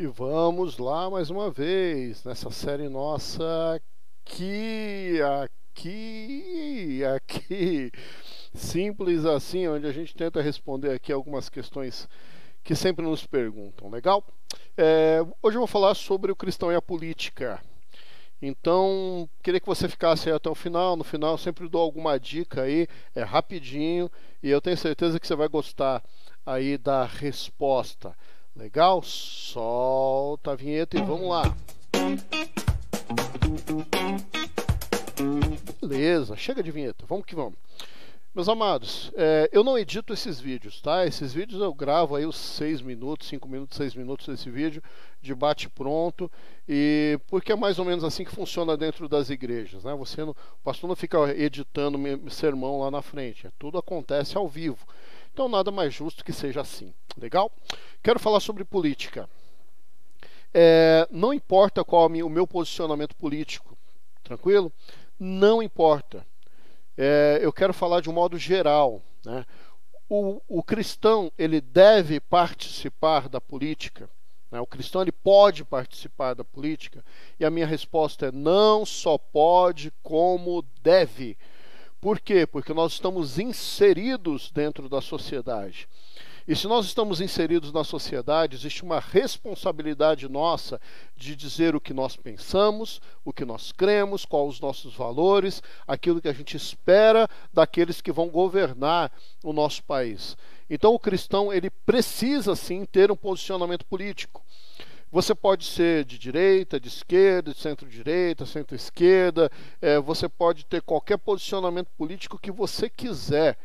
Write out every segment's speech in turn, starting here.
E vamos lá mais uma vez nessa série nossa aqui, aqui, aqui, simples assim, onde a gente tenta responder aqui algumas questões que sempre nos perguntam, legal? É, hoje eu vou falar sobre o cristão e a política. Então, queria que você ficasse até o final. No final, sempre dou alguma dica aí, é rapidinho, e eu tenho certeza que você vai gostar aí da resposta. Legal? Solta a vinheta e vamos lá. Beleza, chega de vinheta, vamos que vamos. Meus amados, é, eu não edito esses vídeos, tá? Esses vídeos eu gravo aí os 6 minutos, 5 minutos, 6 minutos desse vídeo, de bate pronto, e porque é mais ou menos assim que funciona dentro das igrejas, né? Você não, o pastor não fica editando sermão lá na frente, é, tudo acontece ao vivo. Então nada mais justo que seja assim. Legal? Quero falar sobre política. É, não importa qual o meu posicionamento político, tranquilo? Não importa. É, eu quero falar de um modo geral. Né? O, o cristão ele deve participar da política. Né? O cristão ele pode participar da política. E a minha resposta é não só pode, como deve. Por quê? Porque nós estamos inseridos dentro da sociedade. E se nós estamos inseridos na sociedade, existe uma responsabilidade nossa de dizer o que nós pensamos, o que nós cremos, quais os nossos valores, aquilo que a gente espera daqueles que vão governar o nosso país. Então o cristão ele precisa sim ter um posicionamento político. Você pode ser de direita, de esquerda, de centro-direita, centro-esquerda, é, você pode ter qualquer posicionamento político que você quiser.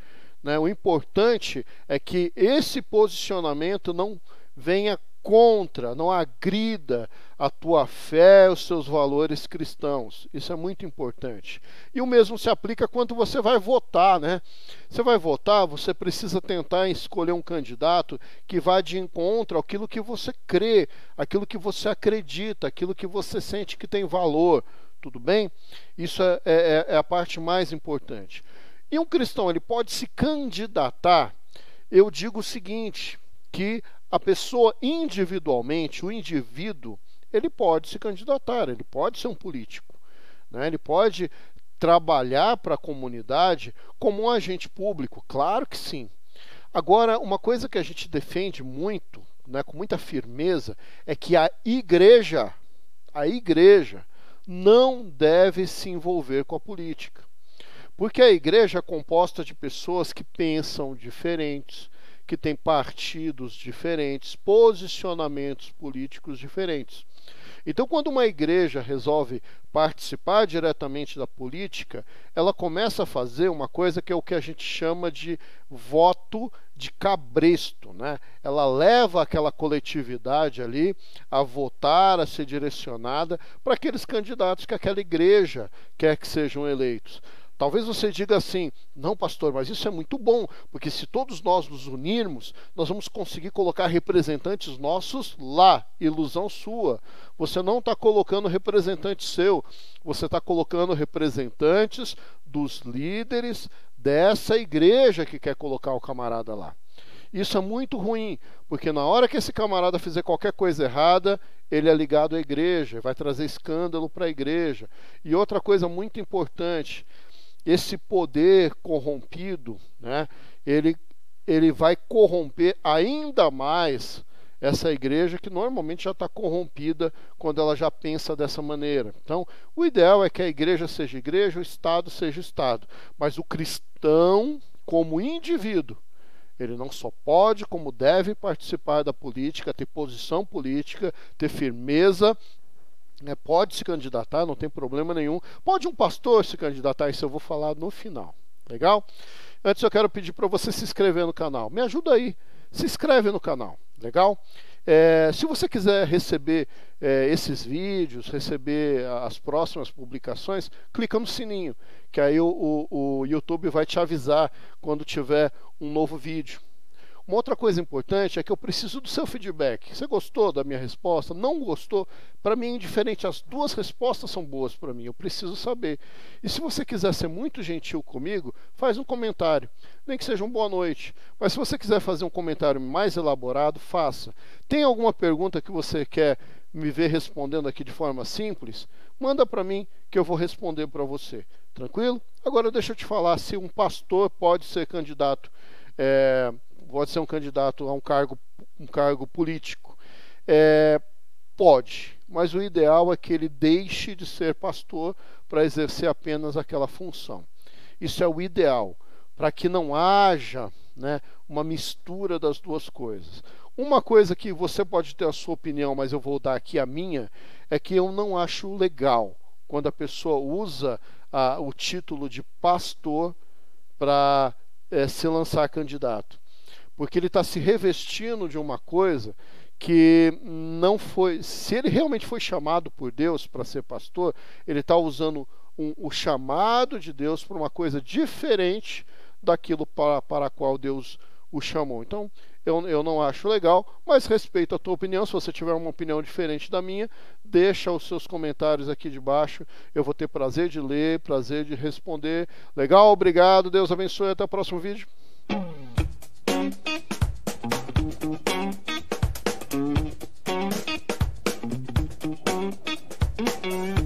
Né? O importante é que esse posicionamento não venha contra, não agrida a tua fé, os seus valores cristãos. Isso é muito importante. E o mesmo se aplica quando você vai votar, né? Você vai votar, você precisa tentar escolher um candidato que vá de encontro àquilo que você crê, aquilo que você acredita, aquilo que você sente que tem valor. Tudo bem? Isso é, é, é a parte mais importante. E um cristão ele pode se candidatar. Eu digo o seguinte, que a pessoa individualmente, o indivíduo, ele pode se candidatar, ele pode ser um político, né? ele pode trabalhar para a comunidade como um agente público, claro que sim. Agora, uma coisa que a gente defende muito, né, com muita firmeza, é que a igreja, a igreja, não deve se envolver com a política. Porque a igreja é composta de pessoas que pensam diferentes, que tem partidos diferentes, posicionamentos políticos diferentes. Então, quando uma igreja resolve participar diretamente da política, ela começa a fazer uma coisa que é o que a gente chama de voto de cabresto. Né? Ela leva aquela coletividade ali a votar, a ser direcionada para aqueles candidatos que aquela igreja quer que sejam eleitos. Talvez você diga assim: não, pastor, mas isso é muito bom, porque se todos nós nos unirmos, nós vamos conseguir colocar representantes nossos lá. Ilusão sua. Você não está colocando representante seu, você está colocando representantes dos líderes dessa igreja que quer colocar o camarada lá. Isso é muito ruim, porque na hora que esse camarada fizer qualquer coisa errada, ele é ligado à igreja, vai trazer escândalo para a igreja. E outra coisa muito importante, esse poder corrompido, né, ele, ele vai corromper ainda mais essa igreja que normalmente já está corrompida quando ela já pensa dessa maneira. Então, o ideal é que a igreja seja igreja, o Estado seja Estado. Mas o cristão, como indivíduo, ele não só pode, como deve participar da política, ter posição política, ter firmeza né, pode se candidatar, não tem problema nenhum. Pode um pastor se candidatar, isso eu vou falar no final. Legal? Antes eu quero pedir para você se inscrever no canal. Me ajuda aí, se inscreve no canal. Legal? É, se você quiser receber é, esses vídeos, receber as próximas publicações, clica no sininho, que aí o, o, o YouTube vai te avisar quando tiver um novo vídeo. Uma outra coisa importante é que eu preciso do seu feedback. Você gostou da minha resposta? Não gostou? Para mim é indiferente. As duas respostas são boas para mim. Eu preciso saber. E se você quiser ser muito gentil comigo, faz um comentário. Nem que seja um boa noite. Mas se você quiser fazer um comentário mais elaborado, faça. Tem alguma pergunta que você quer me ver respondendo aqui de forma simples? Manda para mim que eu vou responder para você. Tranquilo? Agora deixa eu te falar se um pastor pode ser candidato. É, pode ser um candidato a um cargo, um cargo político. É, pode, mas o ideal é que ele deixe de ser pastor para exercer apenas aquela função. Isso é o ideal, para que não haja né, uma mistura das duas coisas. Uma coisa que você pode ter a sua opinião, mas eu vou dar aqui a minha, é que eu não acho legal quando a pessoa usa ah, o título de pastor para é, se lançar candidato porque ele está se revestindo de uma coisa que não foi. Se ele realmente foi chamado por Deus para ser pastor, ele está usando um, o chamado de Deus para uma coisa diferente daquilo para, para a qual Deus o chamou. Então, eu, eu não acho legal, mas respeito a tua opinião. Se você tiver uma opinião diferente da minha, deixa os seus comentários aqui de baixo. Eu vou ter prazer de ler, prazer de responder. Legal, obrigado. Deus abençoe. Até o próximo vídeo. Mm-mm.